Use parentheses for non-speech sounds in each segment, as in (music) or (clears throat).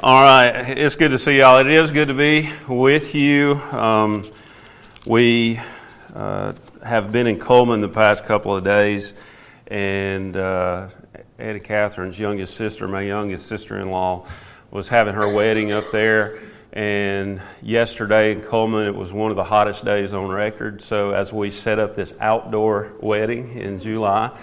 All right, it's good to see y'all. It is good to be with you. Um, we uh, have been in Coleman the past couple of days, and uh, Eddie Catherine's youngest sister, my youngest sister in law, was having her wedding up there. And yesterday in Coleman, it was one of the hottest days on record. So, as we set up this outdoor wedding in July,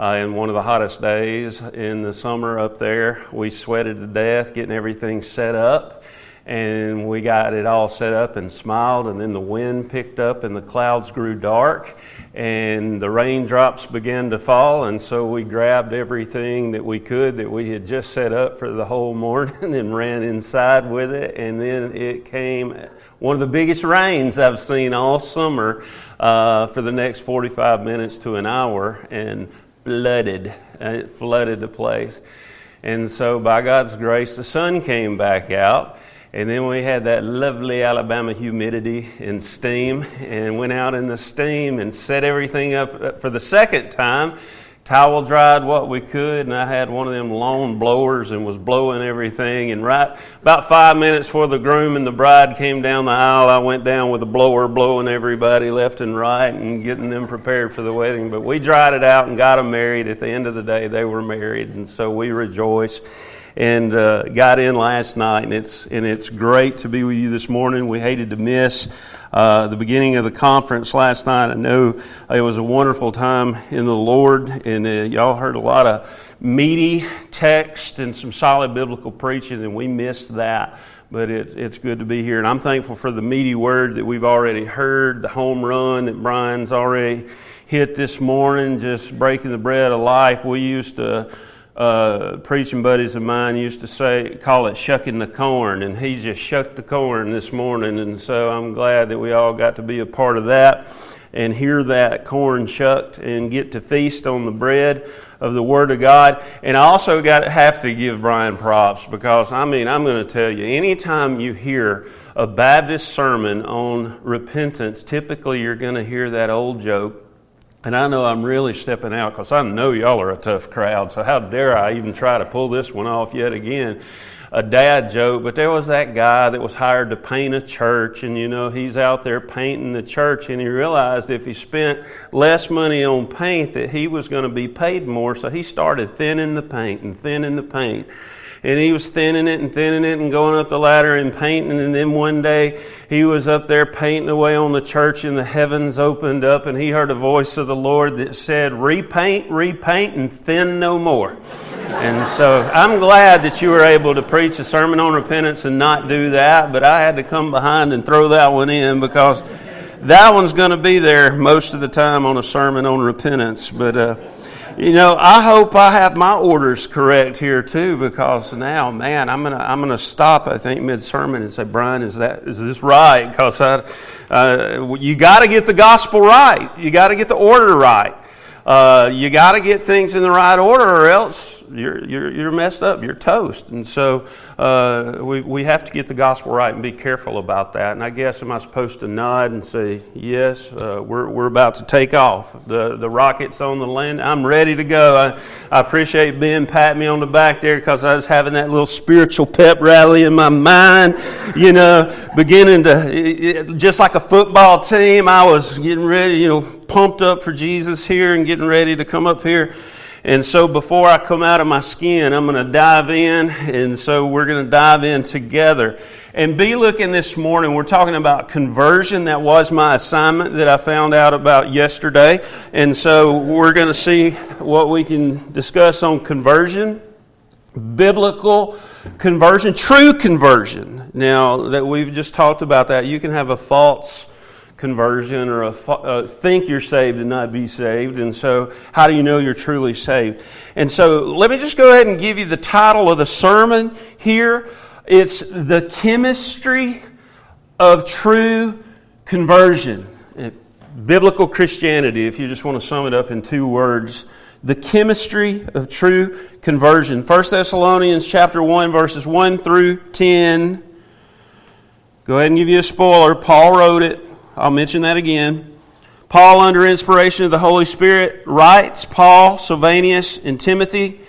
uh, in one of the hottest days in the summer up there. We sweated to death getting everything set up, and we got it all set up and smiled. And then the wind picked up, and the clouds grew dark, and the raindrops began to fall. And so we grabbed everything that we could that we had just set up for the whole morning (laughs) and ran inside with it. And then it came one of the biggest rains I've seen all summer uh, for the next 45 minutes to an hour. And flooded. It flooded the place. And so, by God's grace, the sun came back out. And then we had that lovely Alabama humidity and steam, and went out in the steam and set everything up uh, for the second time towel dried what we could, and I had one of them lawn blowers and was blowing everything. And right about five minutes before the groom and the bride came down the aisle, I went down with a blower blowing everybody left and right and getting them prepared for the wedding. But we dried it out and got them married. At the end of the day, they were married, and so we rejoice. And uh, got in last night, and it's and it's great to be with you this morning. We hated to miss uh, the beginning of the conference last night. I know it was a wonderful time in the Lord, and uh, y'all heard a lot of meaty text and some solid biblical preaching, and we missed that. But it, it's good to be here, and I'm thankful for the meaty word that we've already heard, the home run that Brian's already hit this morning, just breaking the bread of life. We used to uh, preaching buddies of mine used to say, call it shucking the corn, and he just shucked the corn this morning. And so I'm glad that we all got to be a part of that and hear that corn shucked and get to feast on the bread of the Word of God. And I also got have to give Brian props because I mean I'm going to tell you, anytime you hear a Baptist sermon on repentance, typically you're going to hear that old joke and I know I'm really stepping out because I know y'all are a tough crowd. So how dare I even try to pull this one off yet again? A dad joke, but there was that guy that was hired to paint a church, and you know, he's out there painting the church, and he realized if he spent less money on paint that he was going to be paid more, so he started thinning the paint and thinning the paint and he was thinning it and thinning it and going up the ladder and painting. And then one day he was up there painting away on the church, and the heavens opened up, and he heard a voice of the Lord that said, Repaint, repaint, and thin no more. and so I'm glad that you were able to preach a sermon on repentance and not do that, but I had to come behind and throw that one in because that one's going to be there most of the time on a sermon on repentance. But, uh, you know, I hope I have my orders correct here too, because now, man, I'm gonna I'm gonna stop. I think mid sermon and say, Brian, is that is this right? Because uh, you got to get the gospel right. You got to get the order right. Uh, you got to get things in the right order, or else you're, you're, you're messed up, you're toast. And so uh, we, we have to get the gospel right and be careful about that. And I guess, am I supposed to nod and say, yes, uh, we're, we're about to take off? The, the rocket's on the land. I'm ready to go. I, I appreciate Ben patting me on the back there because I was having that little spiritual pep rally in my mind, you know, beginning to, just like a football team, I was getting ready, you know, pumped up for Jesus here and getting ready to come up here and so before I come out of my skin, I'm going to dive in. And so we're going to dive in together. And be looking this morning, we're talking about conversion. That was my assignment that I found out about yesterday. And so we're going to see what we can discuss on conversion, biblical conversion, true conversion. Now that we've just talked about that, you can have a false conversion or a, uh, think you're saved and not be saved. And so, how do you know you're truly saved? And so, let me just go ahead and give you the title of the sermon here. It's The Chemistry of True Conversion. Biblical Christianity, if you just want to sum it up in two words. The chemistry of true conversion. 1 Thessalonians chapter 1 verses 1 through 10. Go ahead and give you a spoiler. Paul wrote it. I'll mention that again. Paul, under inspiration of the Holy Spirit, writes Paul, Silvanus, and Timothy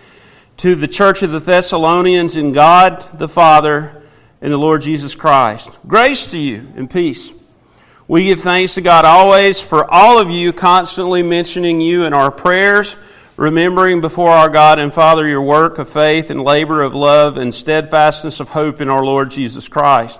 to the church of the Thessalonians in God the Father and the Lord Jesus Christ. Grace to you and peace. We give thanks to God always for all of you, constantly mentioning you in our prayers, remembering before our God and Father your work of faith and labor of love and steadfastness of hope in our Lord Jesus Christ.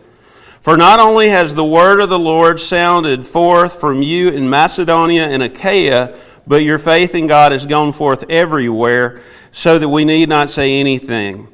For not only has the word of the Lord sounded forth from you in Macedonia and Achaia, but your faith in God has gone forth everywhere, so that we need not say anything.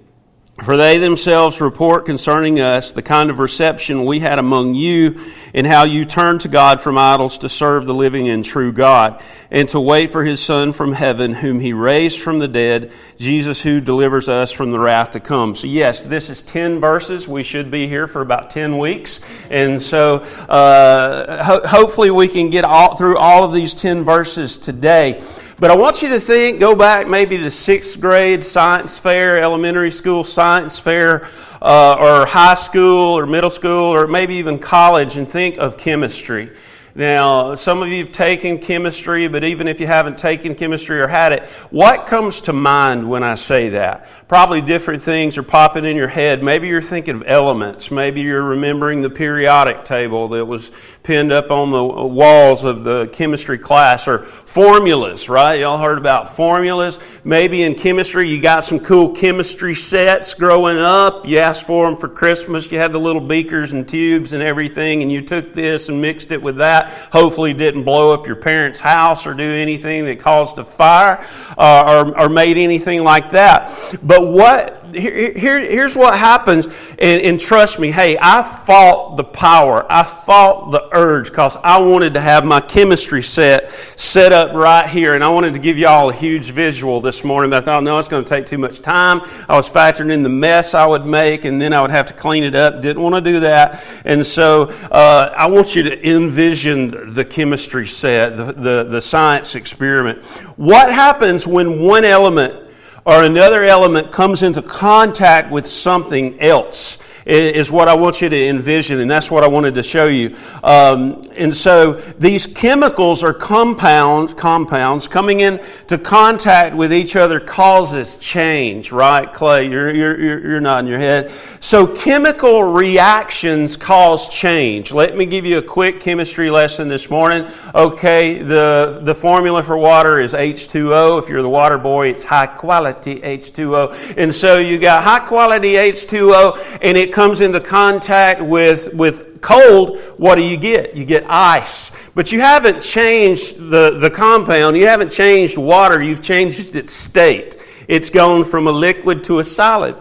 For they themselves report concerning us the kind of reception we had among you, and how you turned to God from idols to serve the living and true God, and to wait for his Son from heaven, whom he raised from the dead, Jesus who delivers us from the wrath to come. So, yes, this is 10 verses. We should be here for about 10 weeks. And so, uh, ho- hopefully, we can get all, through all of these 10 verses today. But I want you to think, go back maybe to sixth grade science fair, elementary school science fair, uh, or high school or middle school, or maybe even college, and think of chemistry. Now, some of you have taken chemistry, but even if you haven't taken chemistry or had it, what comes to mind when I say that? Probably different things are popping in your head. Maybe you're thinking of elements. Maybe you're remembering the periodic table that was pinned up on the walls of the chemistry class or formulas, right? Y'all heard about formulas. Maybe in chemistry you got some cool chemistry sets growing up. You asked for them for Christmas. You had the little beakers and tubes and everything, and you took this and mixed it with that. Hopefully, didn't blow up your parents' house or do anything that caused a fire uh, or, or made anything like that. But what here, here, here's what happens, and, and, trust me, hey, I fought the power. I fought the urge because I wanted to have my chemistry set set up right here, and I wanted to give y'all a huge visual this morning, but I thought, no, it's going to take too much time. I was factoring in the mess I would make, and then I would have to clean it up. Didn't want to do that. And so uh, I want you to envision the chemistry set, the, the, the science experiment. What happens when one element or another element comes into contact with something else is what I want you to envision, and that's what I wanted to show you. Um, and so these chemicals or compounds, compounds coming into contact with each other causes change, right, Clay? You're, you're, you're nodding your head. So chemical reactions cause change. Let me give you a quick chemistry lesson this morning. Okay, the, the formula for water is H2O. If you're the water boy, it's high quality H2O. And so you got high quality H2O, and it comes into contact with, with cold, what do you get? You get ice. But you haven't changed the, the compound, you haven't changed water, you've changed its state. It's gone from a liquid to a solid.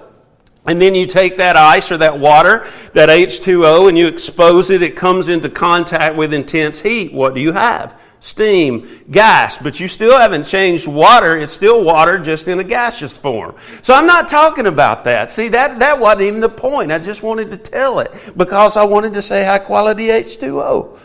And then you take that ice or that water, that H2O, and you expose it. It comes into contact with intense heat. What do you have? Steam, gas, but you still haven't changed water. It's still water just in a gaseous form. So I'm not talking about that. See, that, that wasn't even the point. I just wanted to tell it because I wanted to say high quality H2O.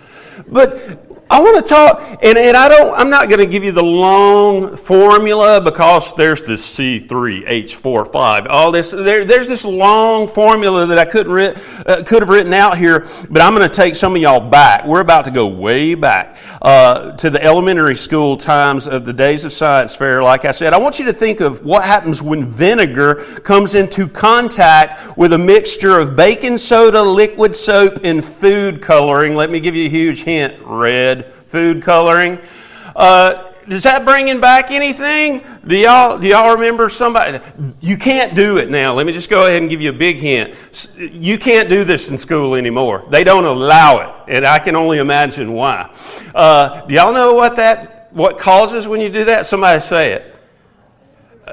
But I want to talk, and, and I don't, I'm not going to give you the long formula because there's this C3H45, all this, there, there's this long formula that I couldn't ri- uh, could have written out here, but I'm going to take some of y'all back. We're about to go way back uh, to the elementary school times of the days of science fair. Like I said, I want you to think of what happens when vinegar comes into contact with a mixture of baking soda, liquid soap, and food coloring. Let me give you a huge hint red food coloring. Uh, does that bringing back anything? Do y'all, do y'all remember somebody? You can't do it now. Let me just go ahead and give you a big hint. You can't do this in school anymore. They don't allow it, and I can only imagine why. Uh, do y'all know what that what causes when you do that? Somebody say it.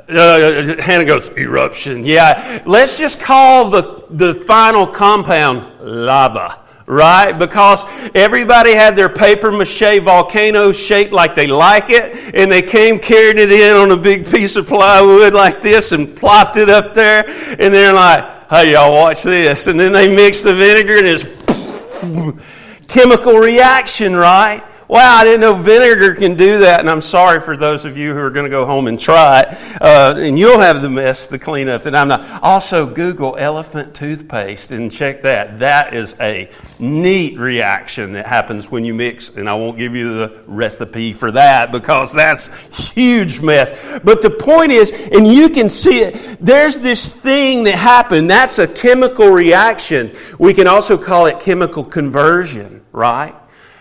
Uh, Hannah goes, eruption. Yeah, let's just call the, the final compound lava right? Because everybody had their paper mache volcano shaped like they like it, and they came carrying it in on a big piece of plywood like this and plopped it up there, and they're like, hey, y'all, watch this. And then they mix the vinegar and it's chemical reaction, right? Wow, I didn't know vinegar can do that, and I'm sorry for those of you who are going to go home and try it, uh, and you'll have the mess, the cleanup that I'm not. Also, Google elephant toothpaste and check that. That is a neat reaction that happens when you mix, and I won't give you the recipe for that because that's huge mess. But the point is, and you can see it, there's this thing that happened. That's a chemical reaction. We can also call it chemical conversion, right?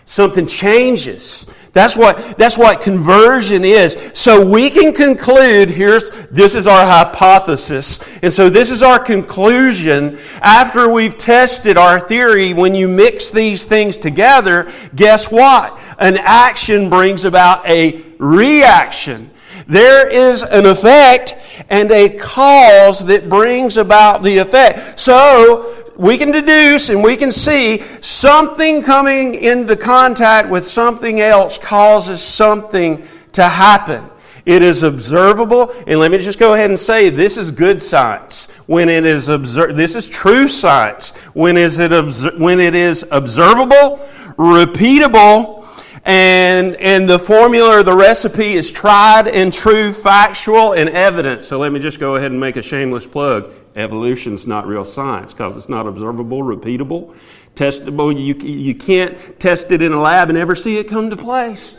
Something changes. That's what, that's what conversion is. So we can conclude, here's, this is our hypothesis. And so this is our conclusion. After we've tested our theory, when you mix these things together, guess what? An action brings about a reaction. There is an effect and a cause that brings about the effect. So, we can deduce and we can see something coming into contact with something else causes something to happen. It is observable, and let me just go ahead and say this is good science. When it is obser- this is true science. When is it when it is observable, repeatable, and and the formula or the recipe is tried and true, factual, and evident. So let me just go ahead and make a shameless plug. Evolution's not real science because it's not observable, repeatable, testable. You, you can't test it in a lab and ever see it come to place.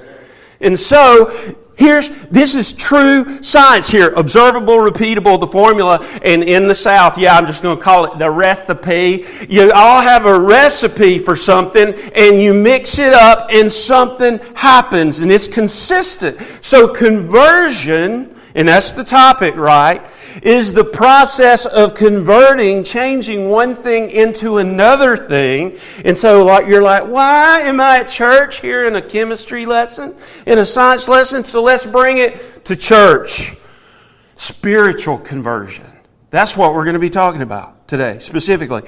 And so, here's this is true science here observable, repeatable, the formula. And in the South, yeah, I'm just going to call it the recipe. You all have a recipe for something and you mix it up and something happens and it's consistent. So, conversion, and that's the topic, right? is the process of converting, changing one thing into another thing. And so like you're like, why am I at church here in a chemistry lesson, in a science lesson? So let's bring it to church. Spiritual conversion. That's what we're going to be talking about today, specifically.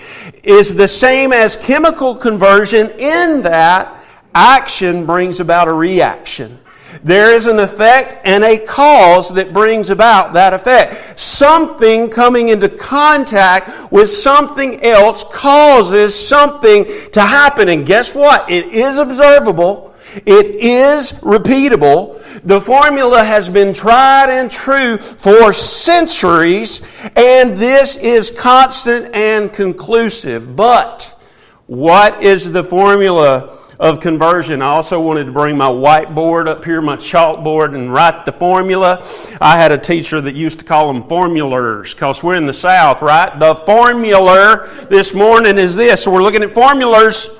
Is the same as chemical conversion in that action brings about a reaction. There is an effect and a cause that brings about that effect. Something coming into contact with something else causes something to happen. And guess what? It is observable. It is repeatable. The formula has been tried and true for centuries, and this is constant and conclusive. But what is the formula of conversion. I also wanted to bring my whiteboard up here, my chalkboard, and write the formula. I had a teacher that used to call them formulars because we're in the South, right? The formula this morning is this. So we're looking at formulas.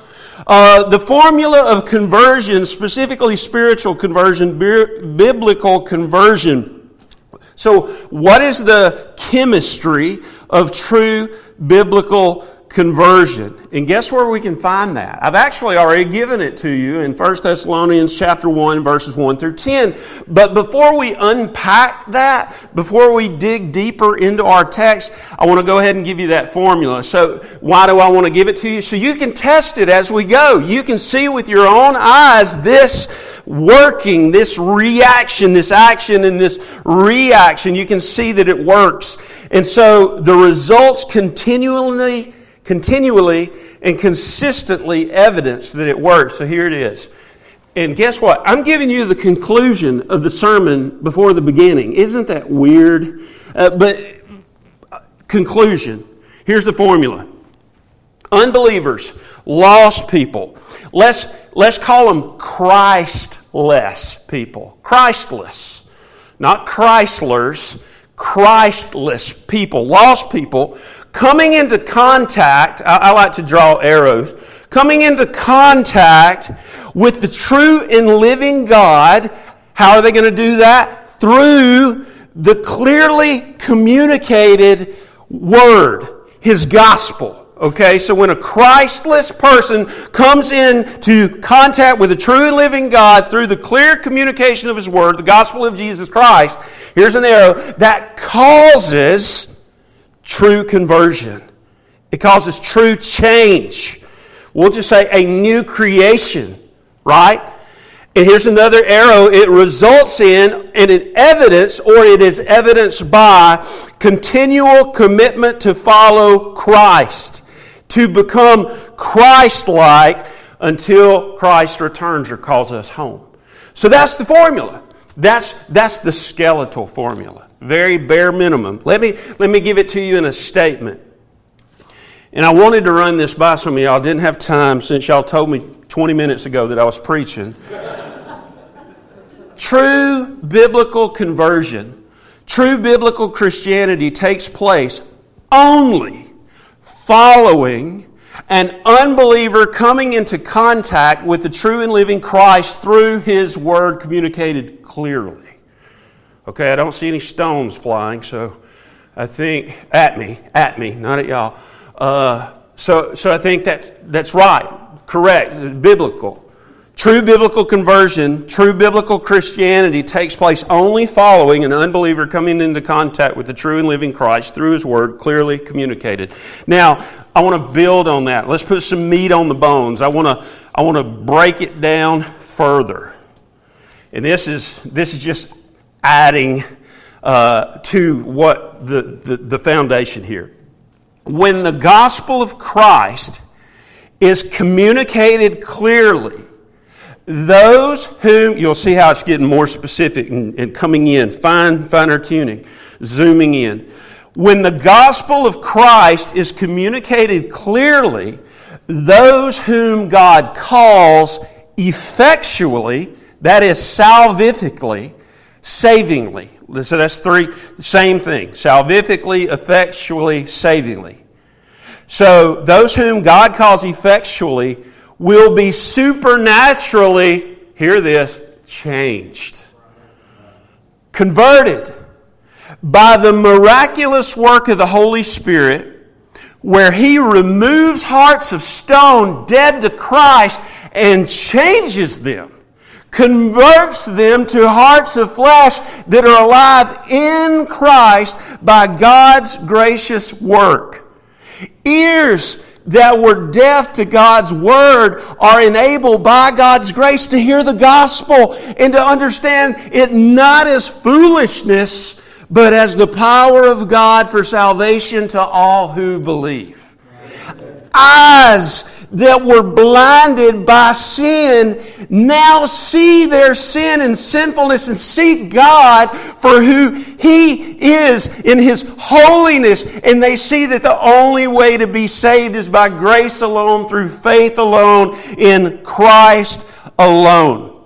Uh, the formula of conversion, specifically spiritual conversion, biblical conversion. So, what is the chemistry of true biblical conversion. And guess where we can find that? I've actually already given it to you in 1 Thessalonians chapter 1 verses 1 through 10. But before we unpack that, before we dig deeper into our text, I want to go ahead and give you that formula. So why do I want to give it to you? So you can test it as we go. You can see with your own eyes this working, this reaction, this action and this reaction. You can see that it works. And so the results continually continually and consistently evidence that it works. So here it is. And guess what? I'm giving you the conclusion of the sermon before the beginning. Isn't that weird? Uh, but conclusion. Here's the formula. Unbelievers, lost people. Let's, let's call them Christless people. Christless. Not Chryslers. Christless people. Lost people coming into contact, I, I, like to draw arrows, coming into contact with the true and living God. How are they going to do that? Through the clearly communicated Word, His gospel. Okay, so when a Christless person comes into contact with the true and living God through the clear communication of His Word, the gospel of Jesus Christ, here's an arrow that causes true conversion. It causes true change. We'll just say a new creation, right? And here's another arrow. It results in, and an evidence, or it is evidenced by, continual commitment to follow Christ, to become Christ like until Christ returns or calls us home. So that's the formula. That's, that's the skeletal formula. Very bare minimum. Let me, let me give it to you in a statement. And I wanted to run this by some of y'all. I Didn't have time since y'all told me 20 minutes ago that I was preaching. (laughs) true biblical conversion, true biblical Christianity takes place only following an unbeliever coming into contact with the true and living Christ through his word communicated clearly. Okay, I don't see any stones flying, so I think at me, at me, not at y'all. Uh, so, so I think that that's right, correct, biblical. True biblical conversion, true biblical Christianity takes place only following an unbeliever coming into contact with the true and living Christ through his word clearly communicated. Now, I want to build on that. Let's put some meat on the bones. I want to, I want to break it down further. And this is, this is just adding uh, to what the, the, the foundation here when the gospel of Christ is communicated clearly, those whom, you'll see how it's getting more specific and, and coming in, fine, finer tuning, zooming in. When the gospel of Christ is communicated clearly, those whom God calls effectually, that is salvifically, savingly, so that's three, same thing. Salvifically, effectually, savingly. So those whom God calls effectually will be supernaturally, hear this, changed. Converted by the miraculous work of the Holy Spirit, where He removes hearts of stone dead to Christ and changes them converts them to hearts of flesh that are alive in Christ by God's gracious work. Ears that were deaf to God's word are enabled by God's grace to hear the gospel and to understand it not as foolishness, but as the power of God for salvation to all who believe. Eyes that were blinded by sin now see their sin and sinfulness and seek God for who He is in His holiness. And they see that the only way to be saved is by grace alone, through faith alone, in Christ alone.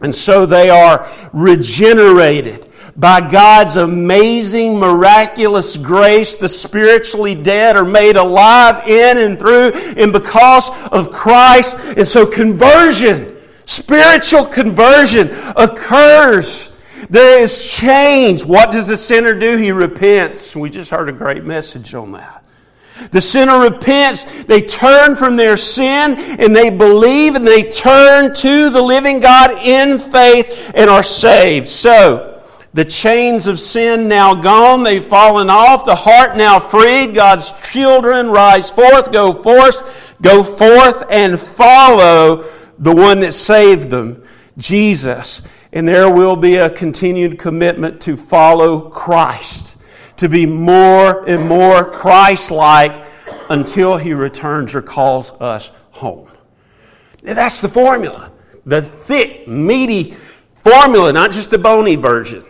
And so they are regenerated by God's amazing, miraculous grace, the spiritually dead are made alive in and through and because of Christ. And so conversion, spiritual conversion occurs. There is change. What does the sinner do? He repents. We just heard a great message on that. The sinner repents, they turn from their sin, and they believe and they turn to the living God in faith and are saved. So, the chains of sin now gone, they've fallen off, the heart now freed. God's children rise forth, go forth, go forth and follow the one that saved them, Jesus. And there will be a continued commitment to follow Christ, to be more and more Christ like until he returns or calls us home. That's the formula. The thick, meaty formula, not just the bony version.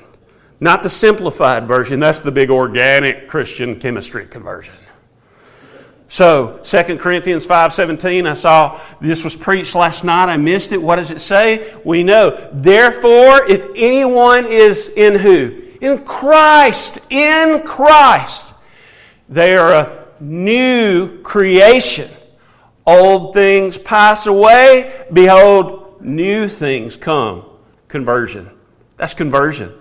Not the simplified version, that's the big organic Christian chemistry conversion. So, 2 Corinthians 5:17, I saw this was preached last night. I missed it. What does it say? We know. Therefore, if anyone is in who? In Christ, in Christ, they are a new creation. Old things pass away, behold, new things come. Conversion. That's conversion.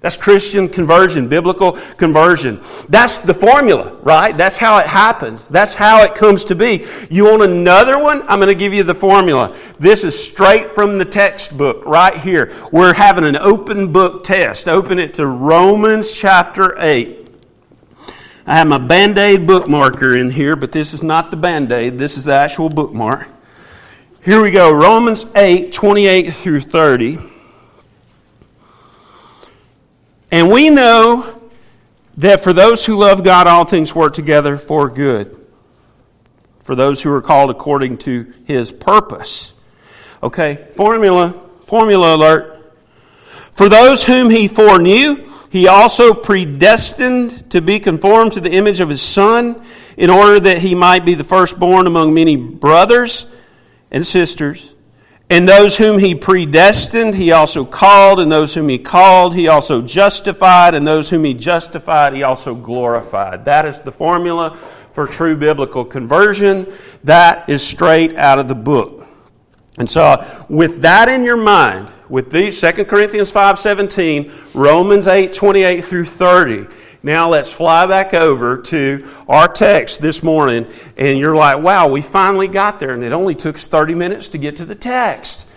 That's Christian conversion, biblical conversion. That's the formula, right? That's how it happens. That's how it comes to be. You want another one? I'm going to give you the formula. This is straight from the textbook right here. We're having an open book test. Open it to Romans chapter 8. I have my Band Aid bookmarker in here, but this is not the Band Aid. This is the actual bookmark. Here we go Romans 8 28 through 30. And we know that for those who love God, all things work together for good. For those who are called according to his purpose. Okay, formula, formula alert. For those whom he foreknew, he also predestined to be conformed to the image of his Son, in order that he might be the firstborn among many brothers and sisters. And those whom he predestined, he also called, and those whom he called, he also justified, and those whom he justified, he also glorified. That is the formula for true biblical conversion. That is straight out of the book. And so, with that in your mind, with these 2 Corinthians 5:17, Romans 8:28 through 30, now let's fly back over to our text this morning, and you're like, wow, we finally got there, and it only took us 30 minutes to get to the text.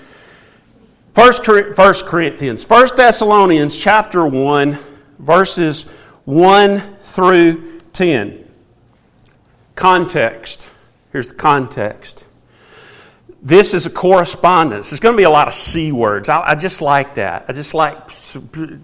First, First Corinthians, First Thessalonians chapter 1, verses 1 through 10. Context. Here's the context. This is a correspondence. There's going to be a lot of C words. I, I just like that. I just like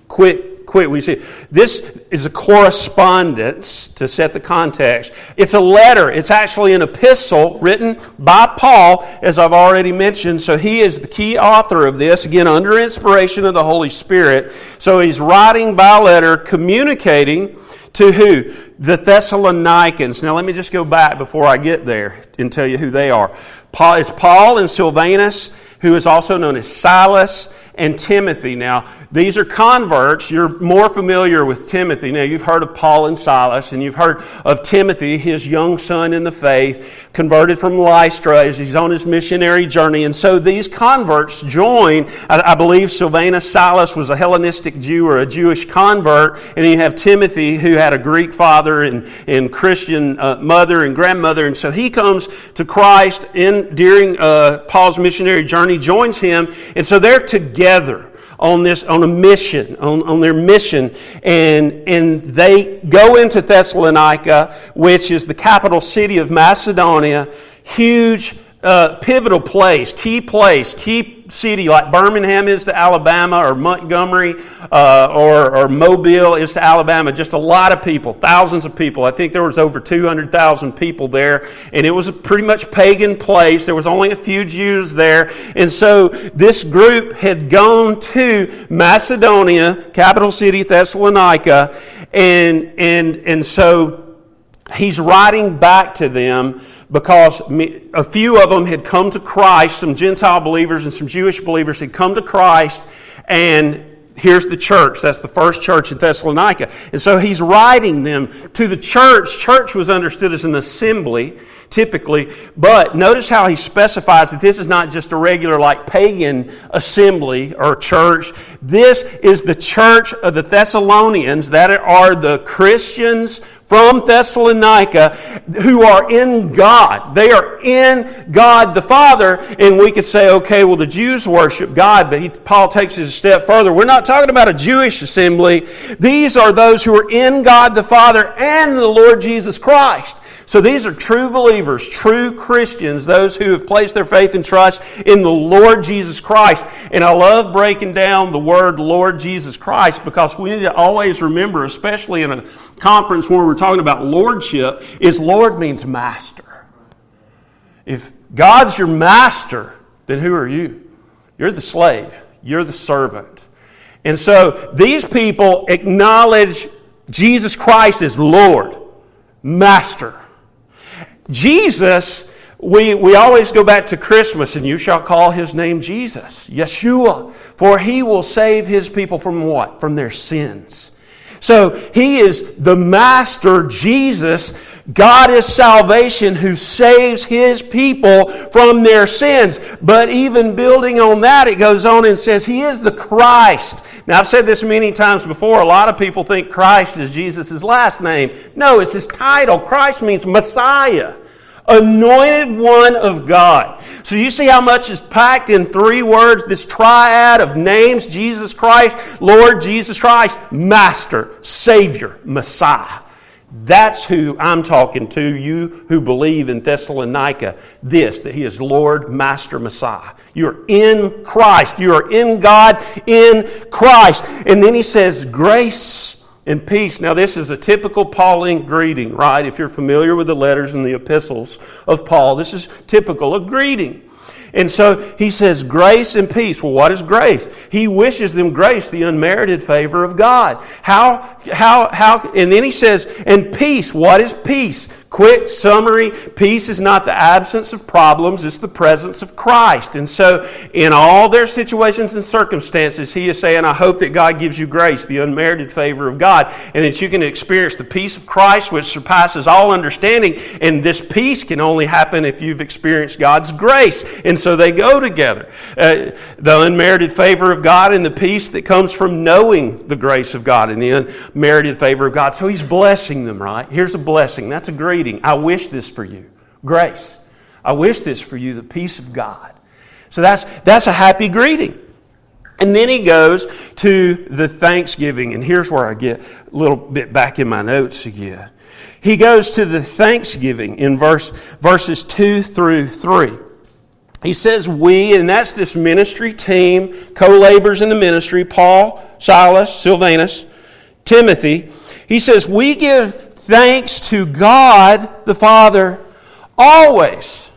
quick, quick. We see this is a correspondence to set the context. It's a letter. It's actually an epistle written by Paul, as I've already mentioned. So he is the key author of this, again, under inspiration of the Holy Spirit. So he's writing by letter, communicating to who? The Thessalonians. Now, let me just go back before I get there and tell you who they are. Paul, it's Paul and Silvanus, who is also known as Silas and Timothy. Now, these are converts. You're more familiar with Timothy. Now, you've heard of Paul and Silas, and you've heard of Timothy, his young son in the faith, converted from Lystra as he's on his missionary journey. And so these converts join. I, believe Silvanus Silas was a Hellenistic Jew or a Jewish convert. And you have Timothy, who had a Greek father and, and Christian uh, mother and grandmother. And so he comes to Christ in, during uh, Paul's missionary journey, joins him. And so they're together on this on a mission on, on their mission. And and they go into thessalonica which is the capital city of macedonia. Huge uh, pivotal place, key place, key city like Birmingham is to Alabama or Montgomery uh, or, or Mobile is to Alabama. Just a lot of people, thousands of people. I think there was over 200,000 people there. And it was a pretty much pagan place. There was only a few Jews there. And so this group had gone to Macedonia, capital city Thessalonica. And, and, and so he's writing back to them because a few of them had come to Christ, some Gentile believers and some Jewish believers had come to Christ, and here's the church. That's the first church in Thessalonica. And so he's writing them to the church. Church was understood as an assembly typically. But notice how he specifies that this is not just a regular, like, pagan assembly or church. This is the church of the Thessalonians, that are the Christians from Thessalonica who are in God. They are in God the Father. And we could say, okay, well, the Jews worship God, but he, Paul takes it a step further. We're not talking about a Jewish assembly. These are those who are in God the Father and the Lord Jesus Christ. So these are true believers, true Christians, those who have placed their faith and trust in the Lord Jesus Christ. And I love breaking down the word Lord Jesus Christ because we need to always remember, especially in a conference where we're talking about lordship, is Lord means master. If God's your master, then who are you? You're the slave. You're the servant. And so these people acknowledge Jesus Christ as Lord, Master. Jesus, we, we always go back to Christmas, and you shall call his name Jesus, Yeshua, for he will save his people from what? From their sins. So he is the master, Jesus. God is salvation who saves his people from their sins. But even building on that, it goes on and says he is the Christ. Now, I've said this many times before. A lot of people think Christ is Jesus' last name. No, it's his title. Christ means Messiah anointed one of God. So you see how much is packed in three words, this triad of names Jesus Christ, Lord Jesus Christ, Master, Savior, Messiah. That's who I'm talking to, you who believe in Thessalonica, this, that He is Lord, Master, Messiah. You're in Christ. You are in God, in Christ. And then He says, grace and peace. Now, this is a typical Pauline greeting, right? If you're familiar with the letters and the epistles of Paul, this is typical of greeting. And so he says, grace and peace. Well, what is grace? He wishes them grace, the unmerited favor of God. How, how, how, and then he says, and peace. What is peace? Quick summary peace is not the absence of problems, it's the presence of Christ. And so, in all their situations and circumstances, he is saying, I hope that God gives you grace, the unmerited favor of God, and that you can experience the peace of Christ, which surpasses all understanding. And this peace can only happen if you've experienced God's grace. And so they go together. Uh, the unmerited favor of God and the peace that comes from knowing the grace of God and the unmerited favor of God. So he's blessing them, right? Here's a blessing. That's a great greeting. I wish this for you. Grace. I wish this for you, the peace of God. So that's, that's a happy greeting. And then he goes to the thanksgiving. And here's where I get a little bit back in my notes again. He goes to the thanksgiving in verse, verses 2 through 3. He says, We, and that's this ministry team, co laborers in the ministry Paul, Silas, Silvanus, Timothy. He says, We give thanks to God the Father always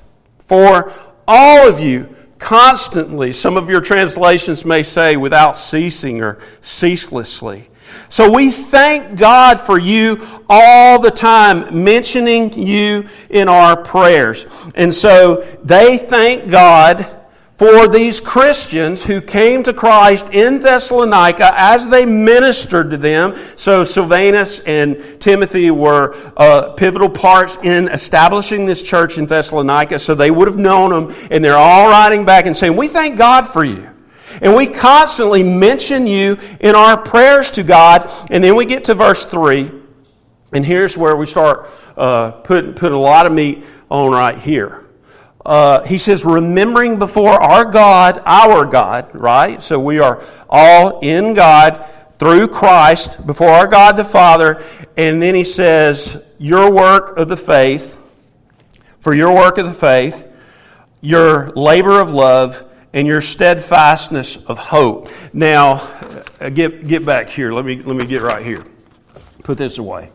for all of you constantly. Some of your translations may say without ceasing or ceaselessly. So we thank God for you all the time, mentioning you in our prayers. And so they thank God for these Christians who came to Christ in Thessalonica as they ministered to them. So Silvanus and Timothy were uh, pivotal parts in establishing this church in Thessalonica, so they would have known them, and they're all writing back and saying, We thank God for you. And we constantly mention you in our prayers to God. And then we get to verse 3, and here's where we start uh, putting, putting a lot of meat on right here uh, he says, remembering before our God, our God, right? So we are all in God through Christ before our God the Father. And then he says, your work of the faith, for your work of the faith, your labor of love, and your steadfastness of hope. Now, uh, get, get back here. Let me, let me get right here. Put this away.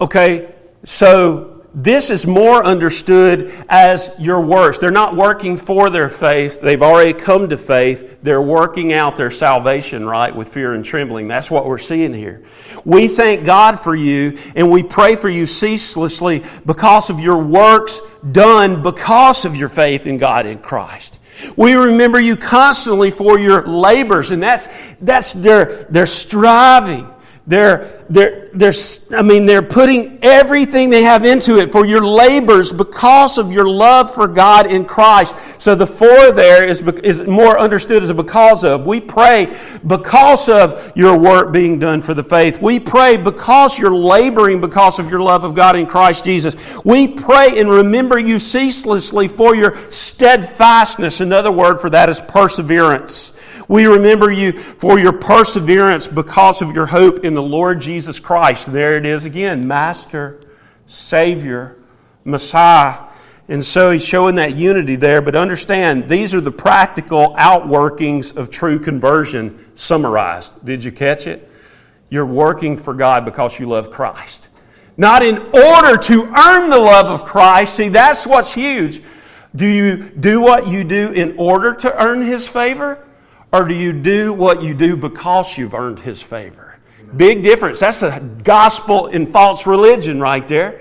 Okay, so this is more understood as your works. They're not working for their faith. They've already come to faith. They're working out their salvation, right, with fear and trembling. That's what we're seeing here. We thank God for you and we pray for you ceaselessly because of your works done because of your faith in God in Christ. We remember you constantly for your labors, and that's, that's their, their striving they're, they're, they're, I mean, they're putting everything they have into it for your labors because of your love for God in Christ. So the for there is, is more understood as a because of. We pray because of your work being done for the faith. We pray because you're laboring because of your love of God in Christ Jesus. We pray and remember you ceaselessly for your steadfastness. Another word for that is perseverance. We remember you for your perseverance because of your hope in the Lord Jesus Christ. There it is again Master, Savior, Messiah. And so he's showing that unity there. But understand, these are the practical outworkings of true conversion summarized. Did you catch it? You're working for God because you love Christ. Not in order to earn the love of Christ. See, that's what's huge. Do you do what you do in order to earn His favor? Or do you do what you do because you've earned His favor? Big difference. That's the gospel in false religion right there.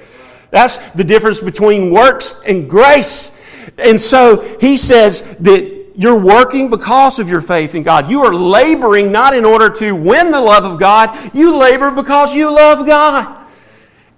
That's the difference between works and grace. And so he says that you're working because of your faith in God. You are laboring not in order to win the love of God, you labor because you love God.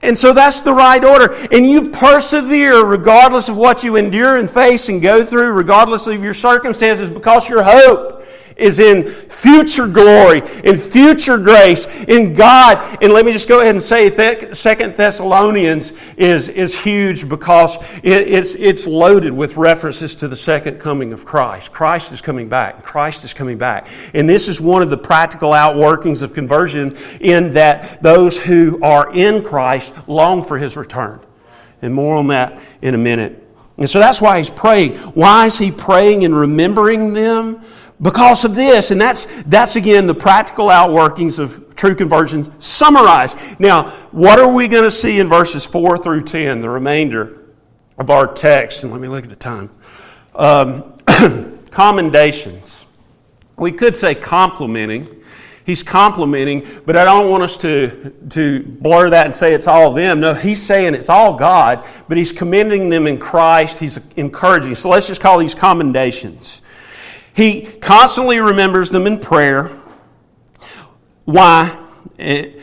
And so that's the right order. And you persevere regardless of what you endure and face and go through, regardless of your circumstances, because your hope is in future glory, in future grace, in God. And let me just go ahead and say Second Thessalonians is, is huge because it, it's, it's loaded with references to the second coming of Christ. Christ is coming back. Christ is coming back. And this is one of the practical outworkings of conversion in that those who are in Christ long for his return. And more on that in a minute. And so that's why he's praying. Why is he praying and remembering them? Because of this. And that's, that's again the practical outworkings of true conversion summarized. Now, what are we going to see in verses 4 through 10, the remainder of our text? And let me look at the time. Um, (clears throat) commendations. We could say complimenting He's complimenting, but I don't want us to, to blur that and say it's all them. No, he's saying it's all God, but he's commending them in Christ. He's encouraging. So let's just call these commendations. He constantly remembers them in prayer. Why? Eh,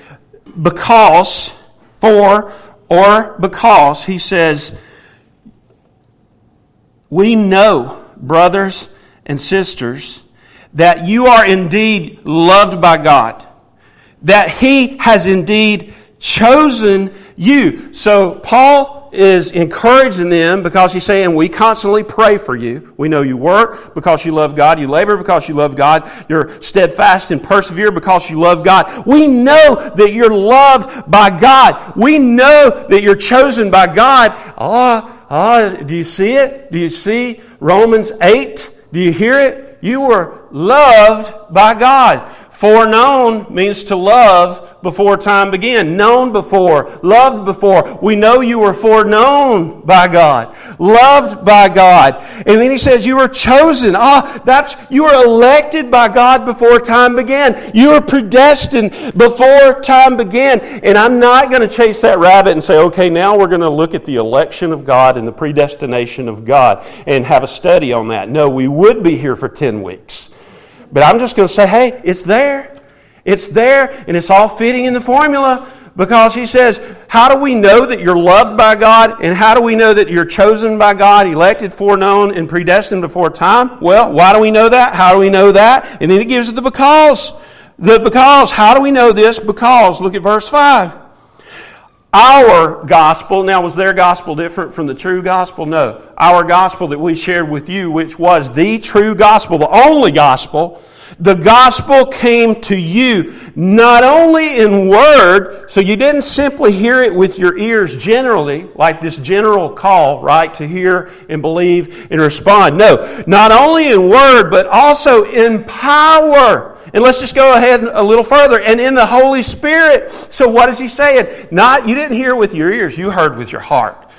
because, for, or because, he says, we know, brothers and sisters, that you are indeed loved by God, that He has indeed chosen you. So Paul is encouraging them because he's saying, We constantly pray for you. We know you work because you love God. You labor because you love God. You're steadfast and persevere because you love God. We know that you're loved by God. We know that you're chosen by God. Ah, ah, do you see it? Do you see Romans 8? Do you hear it? You were loved by God. Foreknown means to love before time began. Known before, loved before. We know you were foreknown by God, loved by God. And then he says you were chosen. Ah, that's you were elected by God before time began. You were predestined before time began. And I'm not going to chase that rabbit and say, okay, now we're going to look at the election of God and the predestination of God and have a study on that. No, we would be here for 10 weeks. But I'm just going to say, hey, it's there. It's there, and it's all fitting in the formula because he says, How do we know that you're loved by God? And how do we know that you're chosen by God, elected, foreknown, and predestined before time? Well, why do we know that? How do we know that? And then he gives it the because. The because. How do we know this? Because. Look at verse 5. Our gospel, now was their gospel different from the true gospel? No. Our gospel that we shared with you, which was the true gospel, the only gospel, the gospel came to you not only in word, so you didn't simply hear it with your ears generally, like this general call, right, to hear and believe and respond. No, not only in word, but also in power and let's just go ahead a little further. And in the Holy Spirit. So what is he saying? Not, you didn't hear with your ears, you heard with your heart.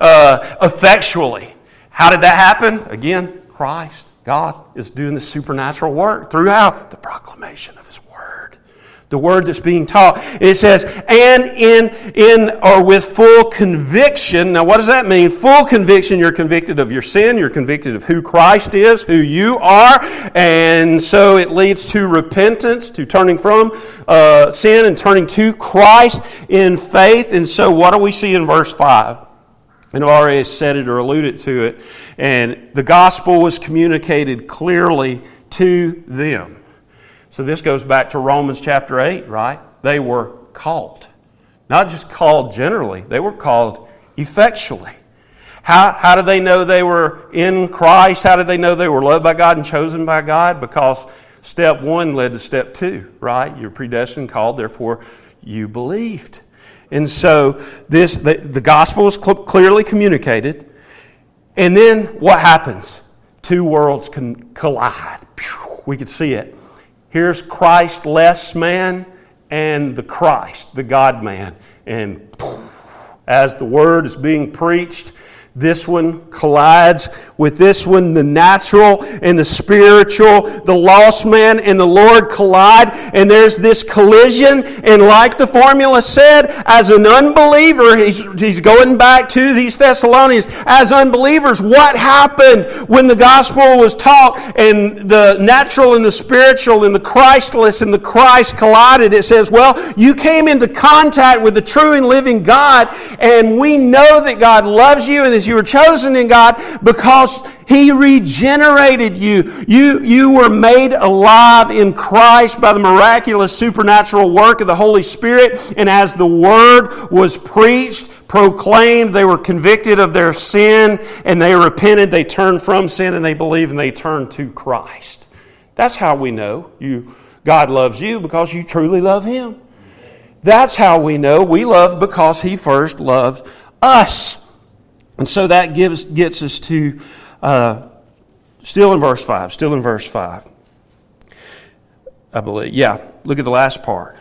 Uh, effectually. How did that happen? Again, Christ, God, is doing the supernatural work throughout the proclamation of his Word. the word that's being taught. It says, and in, in or with full conviction. Now, what does that mean? Full conviction. You're convicted of your sin. You're convicted of who Christ is, who you are. And so it leads to repentance, to turning from uh, sin and turning to Christ in faith. And so what do we see in verse 5? And I've already said it or alluded to it. And the gospel was communicated clearly to them. So this goes back to Romans chapter 8, right? They were called. Not just called generally, they were called effectually. How, how did they know they were in Christ? How did they know they were loved by God and chosen by God? Because step one led to step two, right? You're predestined, called, therefore you believed. And so this the, the gospel is cl- clearly communicated. And then what happens? Two worlds can collide. We could see it. Here's Christ less man and the Christ, the God man. And as the word is being preached, this one collides with this one. The natural and the spiritual, the lost man and the Lord collide, and there's this collision. And like the formula said, as an unbeliever, he's, he's going back to these Thessalonians, as unbelievers, what happened when the gospel was taught and the natural and the spiritual and the Christless and the Christ collided? It says, well, you came into contact with the true and living God, and we know that God loves you and you were chosen in God because He regenerated you. You, you were made alive in Christ by the miraculous supernatural work of the Holy Spirit. And as the word was preached, proclaimed, they were convicted of their sin and they repented. They turned from sin and they believed and they turned to Christ. That's how we know you, God loves you because you truly love Him. That's how we know we love because He first loved us. And so that gives, gets us to, uh, still in verse 5, still in verse 5. I believe. Yeah, look at the last part.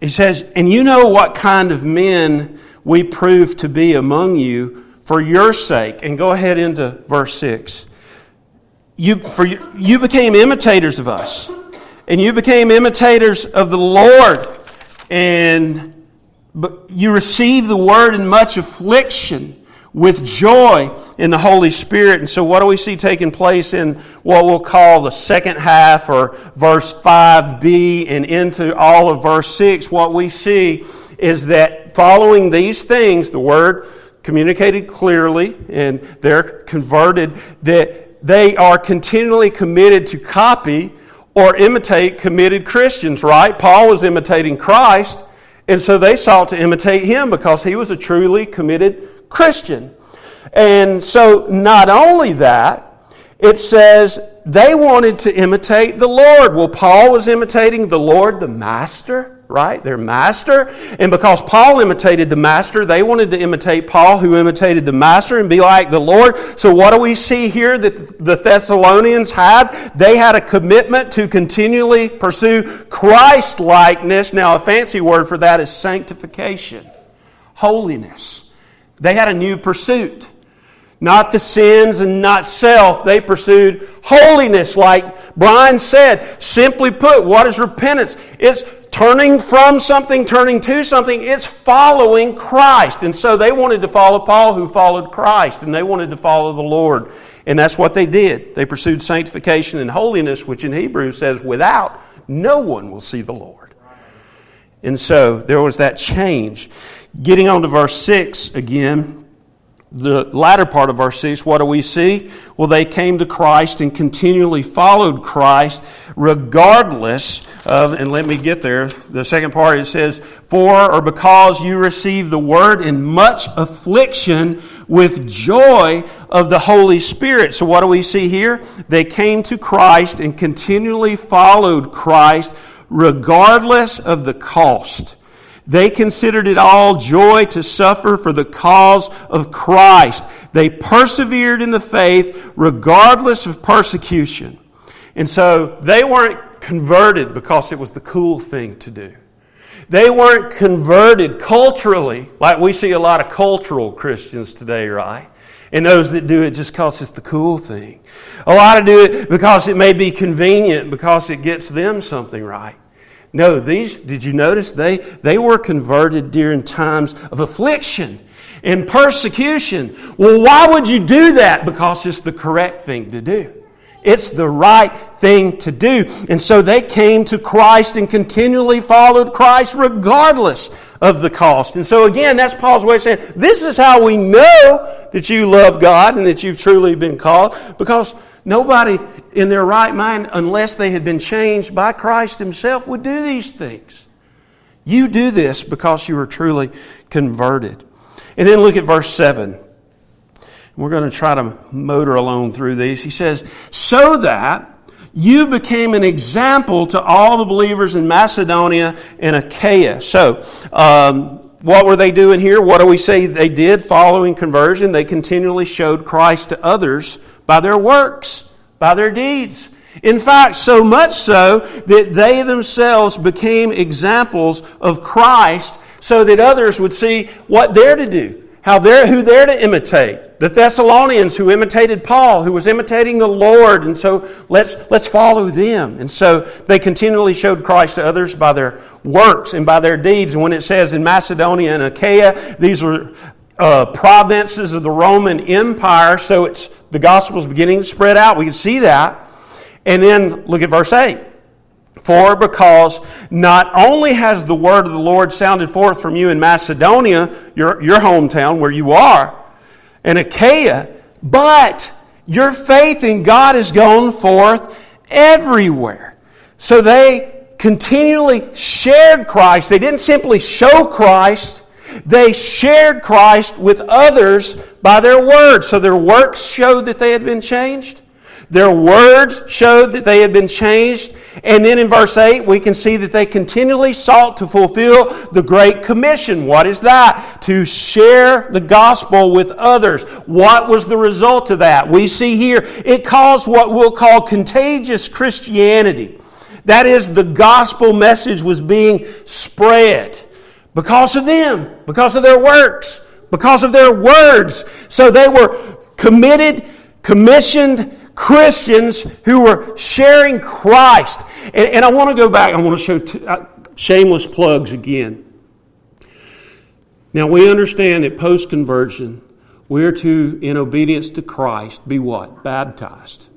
He says, And you know what kind of men we prove to be among you for your sake. And go ahead into verse 6. You, for you, you became imitators of us, and you became imitators of the Lord and but you receive the word in much affliction with joy in the Holy Spirit. And so, what do we see taking place in what we'll call the second half or verse 5b and into all of verse 6? What we see is that following these things, the word communicated clearly and they're converted, that they are continually committed to copy or imitate committed Christians, right? Paul was imitating Christ, and so they sought to imitate him because he was a truly committed Christian. And so, not only that, it says they wanted to imitate the Lord. Well, Paul was imitating the Lord, the Master right? Their master. And because Paul imitated the master, they wanted to imitate Paul, who imitated the master, and be like the Lord. So, what do we see here that the Thessalonians had? They had a commitment to continually pursue Christ likeness. Now, a fancy word for that is sanctification, holiness. They had a new pursuit. Not the sins and not self. They pursued holiness, like Brian said. Simply put, what is repentance? It's turning from something, turning to something, it's following Christ. And so they wanted to follow Paul, who followed Christ, and they wanted to follow the Lord. And that's what they did. They pursued sanctification and holiness, which in Hebrew says, without, no one will see the Lord. And so there was that change. Getting on to verse 6 again the latter part of verse 6, what do we see? Well, they came to Christ and continually followed Christ regardless of, and let me get there. The second part it says, For or because you received the word in much affliction with joy of the Holy Spirit. So, what do we see here? They came to Christ and continually followed Christ regardless of the cost. They considered it all joy to suffer for the cause of Christ. They persevered in the faith regardless of persecution. And so they weren't converted because it was the cool thing to do. They weren't converted culturally, like we see a lot of cultural Christians today, right? And those that do it just because it's the cool thing. A lot of do it because it may be convenient, because it gets them something right. No, these, did you notice? They, they were converted during times of affliction and persecution. Well, why would you do that? Because it's the correct thing to do. It's the right thing to do. And so they came to Christ and continually followed Christ regardless of the cost. And so again, that's Paul's way of saying, this is how we know that you love God and that you've truly been called because Nobody in their right mind, unless they had been changed by Christ Himself, would do these things. You do this because you are truly converted. And then look at verse 7. We're going to try to motor along through these. He says, So that you became an example to all the believers in Macedonia and Achaia. So, um, what were they doing here? What do we say they did following conversion? They continually showed Christ to others by their works, by their deeds. In fact, so much so that they themselves became examples of Christ so that others would see what they're to do, how they're, who they're to imitate. The Thessalonians who imitated Paul, who was imitating the Lord, and so let's, let's follow them. And so they continually showed Christ to others by their works and by their deeds. And when it says in Macedonia and Achaia, these were uh, provinces of the Roman Empire, so it's the gospel is beginning to spread out. We can see that. And then look at verse 8. For because not only has the word of the Lord sounded forth from you in Macedonia, your, your hometown where you are, and Achaia, but Your faith in God has gone forth everywhere. So they continually shared Christ. They didn't simply show Christ, they shared Christ with others by their words. So their works showed that they had been changed. Their words showed that they had been changed. And then in verse 8, we can see that they continually sought to fulfill the Great Commission. What is that? To share the gospel with others. What was the result of that? We see here it caused what we'll call contagious Christianity. That is, the gospel message was being spread because of them, because of their works, because of their words. So they were committed, commissioned, Christians who were sharing Christ. And, and I want to go back, I want to show t- uh, shameless plugs again. Now, we understand that post conversion, we're to, in obedience to Christ, be what? Baptized.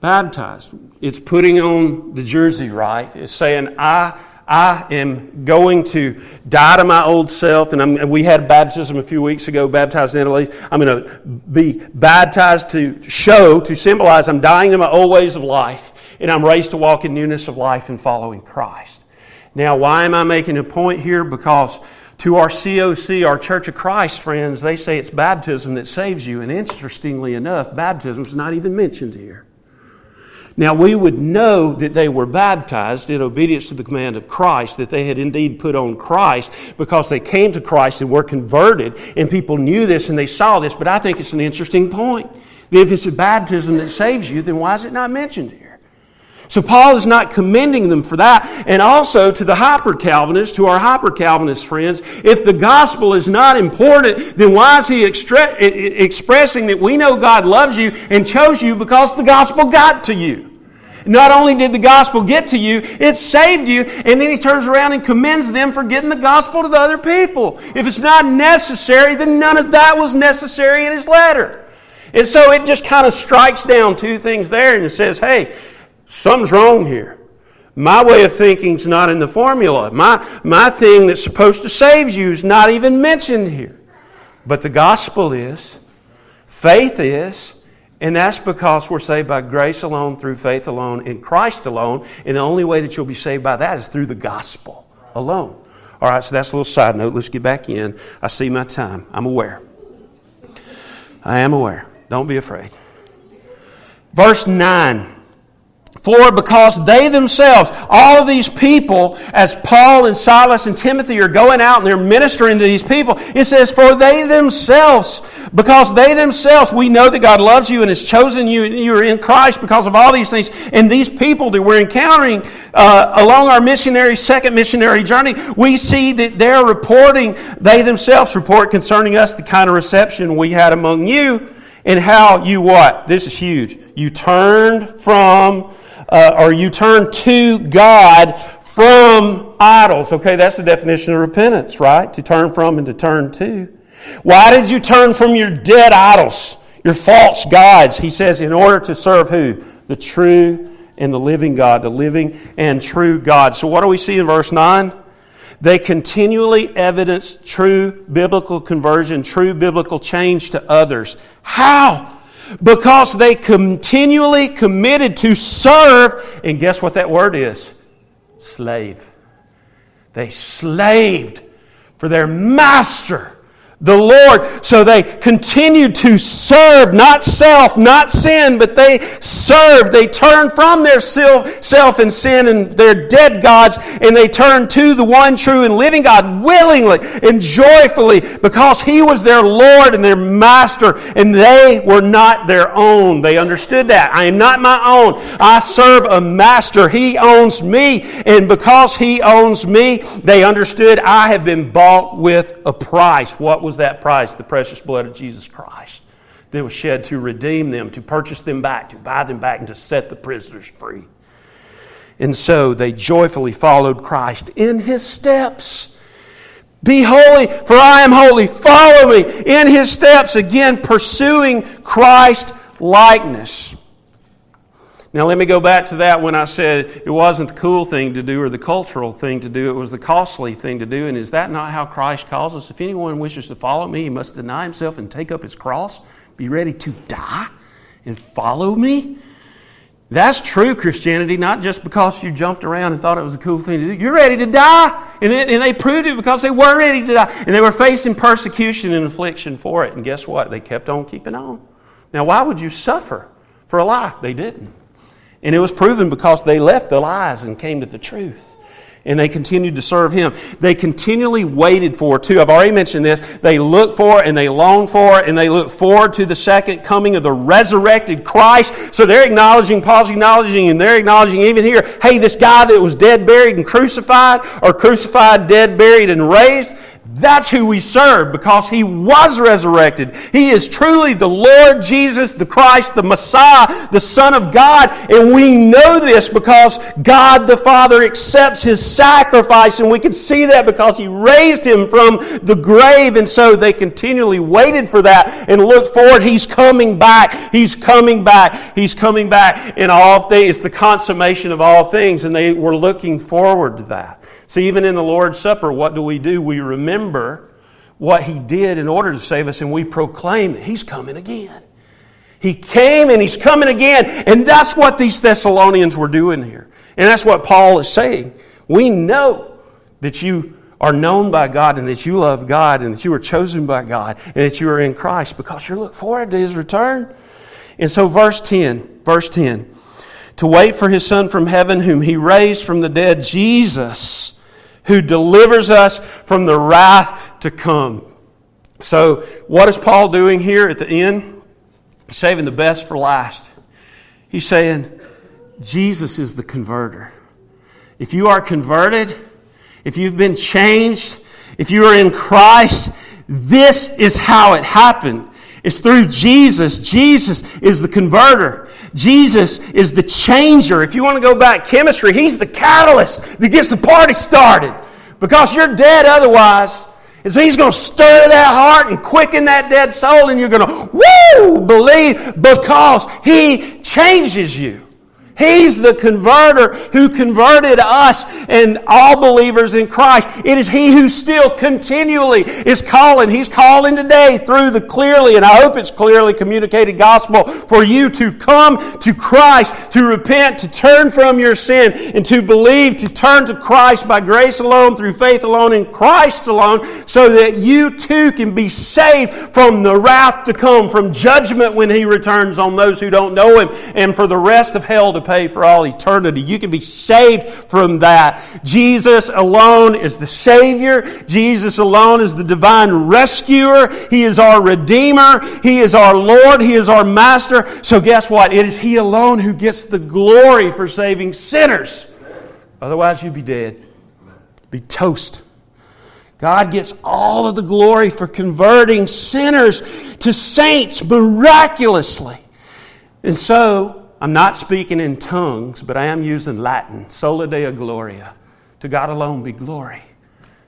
Baptized. It's putting on the jersey, right? It's saying, I I am going to die to my old self, and, and, we had baptism a few weeks ago, baptized in Italy. I'm going to be baptized to show, to symbolize I'm dying to my old ways of life, and I'm raised to walk in newness of life and following Christ. Now, why am I making a point here? Because to our COC, our Church of Christ friends, they say it's baptism that saves you, and interestingly enough, baptism is not even mentioned here. Now, we would know that they were baptized in obedience to the command of Christ, that they had indeed put on Christ because they came to Christ and were converted, and people knew this and they saw this. But I think it's an interesting point. If it's a baptism that saves you, then why is it not mentioned here? So Paul is not commending them for that. And also to the hyper Calvinists, to our hyper Calvinist friends, if the gospel is not important, then why is he extre- expressing that we know God loves you and chose you because the gospel got to you? Not only did the gospel get to you, it saved you, and then he turns around and commends them for getting the gospel to the other people. If it's not necessary, then none of that was necessary in his letter. And so it just kind of strikes down two things there and it says, hey, Something's wrong here. My way of thinking is not in the formula. My, my thing that's supposed to save you is not even mentioned here. But the gospel is, faith is, and that's because we're saved by grace alone, through faith alone, in Christ alone. And the only way that you'll be saved by that is through the gospel alone. All right, so that's a little side note. Let's get back in. I see my time. I'm aware. I am aware. Don't be afraid. Verse 9. For because they themselves, all of these people, as Paul and Silas and Timothy are going out and they're ministering to these people, it says, For they themselves, because they themselves, we know that God loves you and has chosen you, you are in Christ because of all these things. And these people that we're encountering uh, along our missionary, second missionary journey, we see that they're reporting, they themselves report concerning us the kind of reception we had among you and how you what? This is huge. You turned from uh, or you turn to God from idols. Okay, that's the definition of repentance, right? To turn from and to turn to. Why did you turn from your dead idols, your false gods? He says, in order to serve who? The true and the living God, the living and true God. So, what do we see in verse 9? They continually evidence true biblical conversion, true biblical change to others. How? Because they continually committed to serve. And guess what that word is? Slave. They slaved for their master the Lord. So they continued to serve, not self, not sin, but they served. They turned from their self and sin and their dead gods, and they turned to the one true and living God willingly and joyfully because He was their Lord and their master, and they were not their own. They understood that. I am not my own. I serve a master. He owns me, and because He owns me, they understood I have been bought with a price. What was was that price? The precious blood of Jesus Christ that was shed to redeem them, to purchase them back, to buy them back, and to set the prisoners free. And so they joyfully followed Christ in his steps. Be holy, for I am holy. Follow me in his steps. Again, pursuing Christ likeness. Now, let me go back to that when I said it wasn't the cool thing to do or the cultural thing to do, it was the costly thing to do. And is that not how Christ calls us? If anyone wishes to follow me, he must deny himself and take up his cross, be ready to die, and follow me? That's true Christianity, not just because you jumped around and thought it was a cool thing to do. You're ready to die. And they, and they proved it because they were ready to die. And they were facing persecution and affliction for it. And guess what? They kept on keeping on. Now, why would you suffer for a lie? They didn't. And it was proven because they left the lies and came to the truth and they continued to serve him. They continually waited for, too. I've already mentioned this. They looked for and they long for and they look forward to the second coming of the resurrected Christ. So they're acknowledging, Paul's acknowledging, and they're acknowledging even here, hey, this guy that was dead, buried, and crucified, or crucified, dead, buried, and raised, that's who we serve because he was resurrected. He is truly the Lord Jesus, the Christ, the Messiah, the Son of God. And we know this because God the Father accepts his sacrifice. And we can see that because he raised him from the grave. And so they continually waited for that and looked forward. He's coming back. He's coming back. He's coming back in all things. It's the consummation of all things. And they were looking forward to that. See, even in the Lord's Supper, what do we do? We remember what He did in order to save us, and we proclaim that He's coming again. He came and He's coming again. And that's what these Thessalonians were doing here. And that's what Paul is saying. We know that you are known by God and that you love God and that you are chosen by God and that you are in Christ because you look forward to His return. And so, verse 10, verse 10, to wait for His Son from heaven, whom He raised from the dead, Jesus who delivers us from the wrath to come. So, what is Paul doing here at the end? Saving the best for last. He's saying, Jesus is the converter. If you are converted, if you've been changed, if you are in Christ, this is how it happened. It's through Jesus. Jesus is the converter. Jesus is the changer. If you want to go back chemistry, he's the catalyst that gets the party started. Because you're dead otherwise. And so he's going to stir that heart and quicken that dead soul, and you're going to, woo, believe because he changes you. He's the converter who converted us and all believers in Christ. It is He who still continually is calling. He's calling today through the clearly, and I hope it's clearly communicated gospel for you to come to Christ, to repent, to turn from your sin, and to believe, to turn to Christ by grace alone, through faith alone, in Christ alone, so that you too can be saved from the wrath to come, from judgment when He returns on those who don't know Him, and for the rest of hell to pay for all eternity. You can be saved from that. Jesus alone is the Savior. Jesus alone is the divine rescuer. He is our Redeemer. He is our Lord. He is our Master. So guess what? It is He alone who gets the glory for saving sinners. Otherwise, you'd be dead. Be toast. God gets all of the glory for converting sinners to saints miraculously. And so, I'm not speaking in tongues, but I am using Latin. Sola Deo Gloria. To God alone be glory.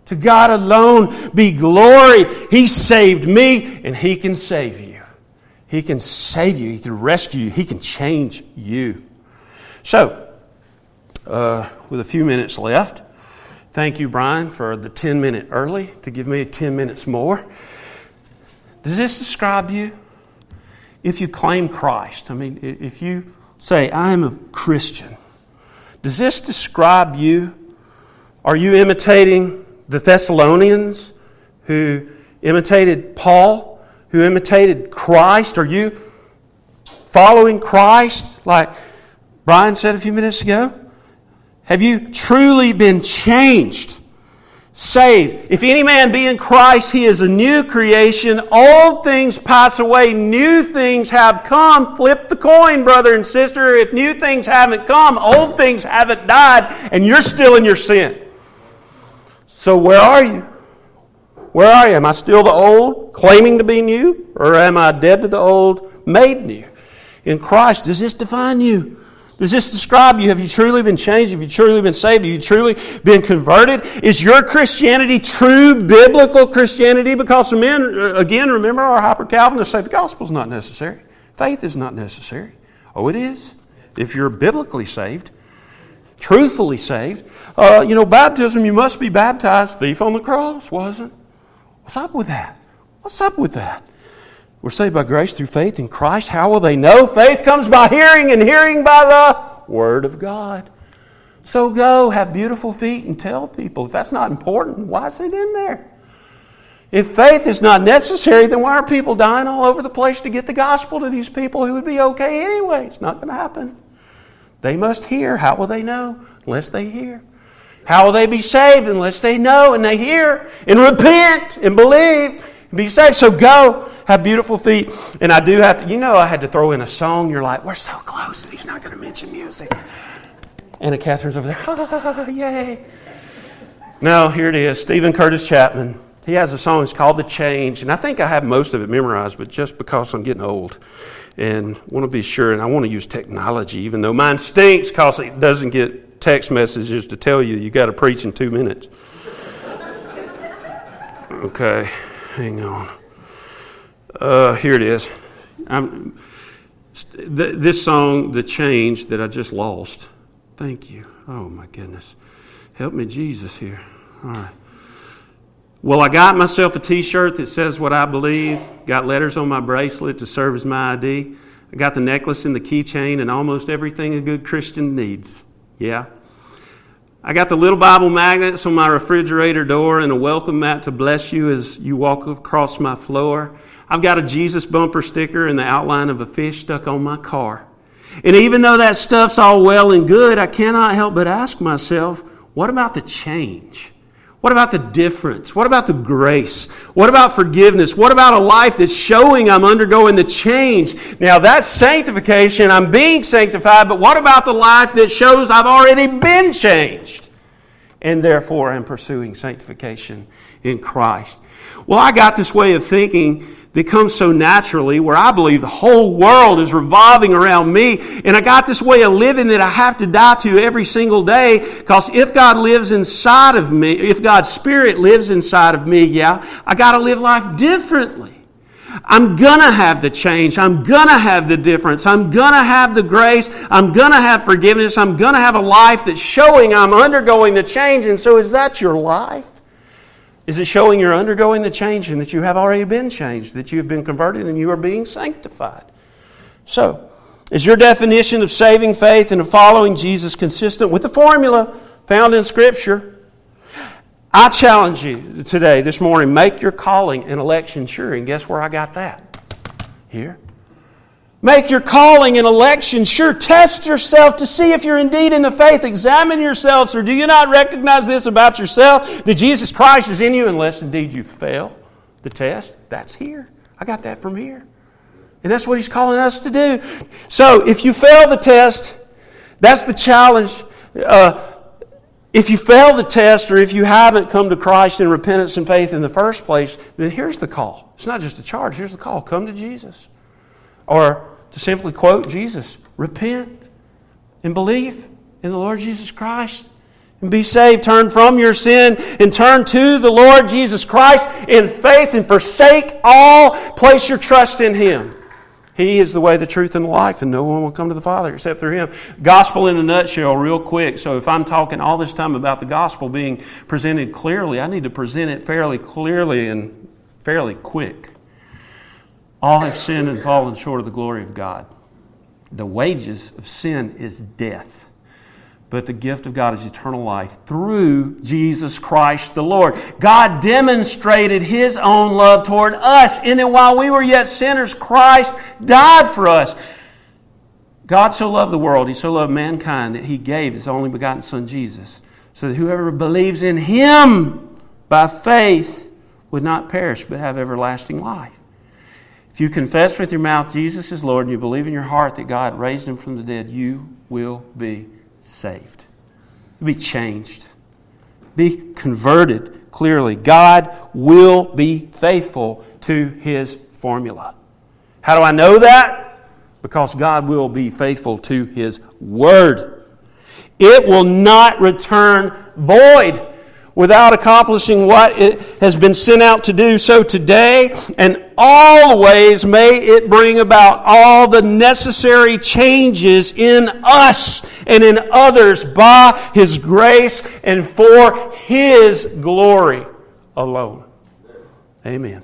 To God alone be glory. He saved me, and He can save you. He can save you. He can rescue you. He can change you. So, uh, with a few minutes left, thank you, Brian, for the 10 minute early to give me 10 minutes more. Does this describe you? If you claim Christ, I mean, if you say, I am a Christian. Does this describe you? Are you imitating the Thessalonians who imitated Paul, who imitated Christ? Are you following Christ like Brian said a few minutes ago? Have you truly been changed? Saved. If any man be in Christ, he is a new creation. Old things pass away, new things have come. Flip the coin, brother and sister. If new things haven't come, old things haven't died, and you're still in your sin. So, where are you? Where are you? Am I still the old, claiming to be new? Or am I dead to the old, made new? In Christ, does this define you? Does this describe you? Have you truly been changed? Have you truly been saved? Have you truly been converted? Is your Christianity true biblical Christianity? Because men, uh, again, remember our hyper Calvinists say the gospel is not necessary. Faith is not necessary. Oh, it is. If you're biblically saved, truthfully saved. Uh, you know, baptism, you must be baptized. Thief on the cross wasn't. What's up with that? What's up with that? We're saved by grace through faith in Christ. How will they know? Faith comes by hearing, and hearing by the Word of God. So go, have beautiful feet, and tell people. If that's not important, why is it in there? If faith is not necessary, then why are people dying all over the place to get the gospel to these people who would be okay anyway? It's not going to happen. They must hear. How will they know unless they hear? How will they be saved unless they know and they hear and repent and believe and be saved? So go, have beautiful feet. And I do have to, you know, I had to throw in a song. You're like, we're so close, and he's not going to mention music. Anna Catherine's over there, ha, ha, ha, yay. Now, here it is Steven Curtis Chapman. He has a song, it's called The Change. And I think I have most of it memorized, but just because I'm getting old and want to be sure, and I want to use technology, even though mine stinks because it doesn't get text messages to tell you you got to preach in two minutes. okay, hang on. Uh, here it is. Th- this song, The Change, that I just lost. Thank you. Oh, my goodness. Help me, Jesus, here. All right. Well, I got myself a t shirt that says what I believe, got letters on my bracelet to serve as my ID. I got the necklace and the keychain and almost everything a good Christian needs. Yeah. I got the little Bible magnets on my refrigerator door and a welcome mat to bless you as you walk across my floor. I've got a Jesus bumper sticker and the outline of a fish stuck on my car. And even though that stuff's all well and good, I cannot help but ask myself, what about the change? What about the difference? What about the grace? What about forgiveness? What about a life that's showing I'm undergoing the change? Now that's sanctification. I'm being sanctified, but what about the life that shows I've already been changed? And therefore I'm pursuing sanctification in Christ. Well, I got this way of thinking that comes so naturally where I believe the whole world is revolving around me. And I got this way of living that I have to die to every single day because if God lives inside of me, if God's Spirit lives inside of me, yeah, I got to live life differently. I'm gonna have the change. I'm gonna have the difference. I'm gonna have the grace. I'm gonna have forgiveness. I'm gonna have a life that's showing I'm undergoing the change. And so, is that your life? Is it showing you're undergoing the change and that you have already been changed, that you have been converted and you are being sanctified? So, is your definition of saving faith and of following Jesus consistent with the formula found in Scripture? I challenge you today, this morning, make your calling and election sure. And guess where I got that? Here. Make your calling and election sure. Test yourself to see if you're indeed in the faith. Examine yourselves, or do you not recognize this about yourself that Jesus Christ is in you unless indeed you fail the test? That's here. I got that from here. And that's what he's calling us to do. So if you fail the test, that's the challenge. Uh, if you fail the test or if you haven't come to Christ in repentance and faith in the first place, then here's the call. It's not just a charge, here's the call come to Jesus. Or to simply quote Jesus repent and believe in the Lord Jesus Christ and be saved. Turn from your sin and turn to the Lord Jesus Christ in faith and forsake all. Place your trust in Him. He is the way, the truth, and the life, and no one will come to the Father except through Him. Gospel in a nutshell, real quick. So, if I'm talking all this time about the gospel being presented clearly, I need to present it fairly clearly and fairly quick. All have sinned and fallen short of the glory of God. The wages of sin is death, but the gift of God is eternal life through Jesus Christ the Lord. God demonstrated His own love toward us in that while we were yet sinners, Christ died for us. God so loved the world, He so loved mankind that He gave His only begotten Son Jesus, so that whoever believes in Him by faith would not perish but have everlasting life. If you confess with your mouth Jesus is Lord and you believe in your heart that God raised him from the dead, you will be saved. You'll be changed. Be converted clearly. God will be faithful to his formula. How do I know that? Because God will be faithful to his word. It will not return void without accomplishing what it has been sent out to do. So today and always may it bring about all the necessary changes in us and in others by His grace and for His glory alone. Amen.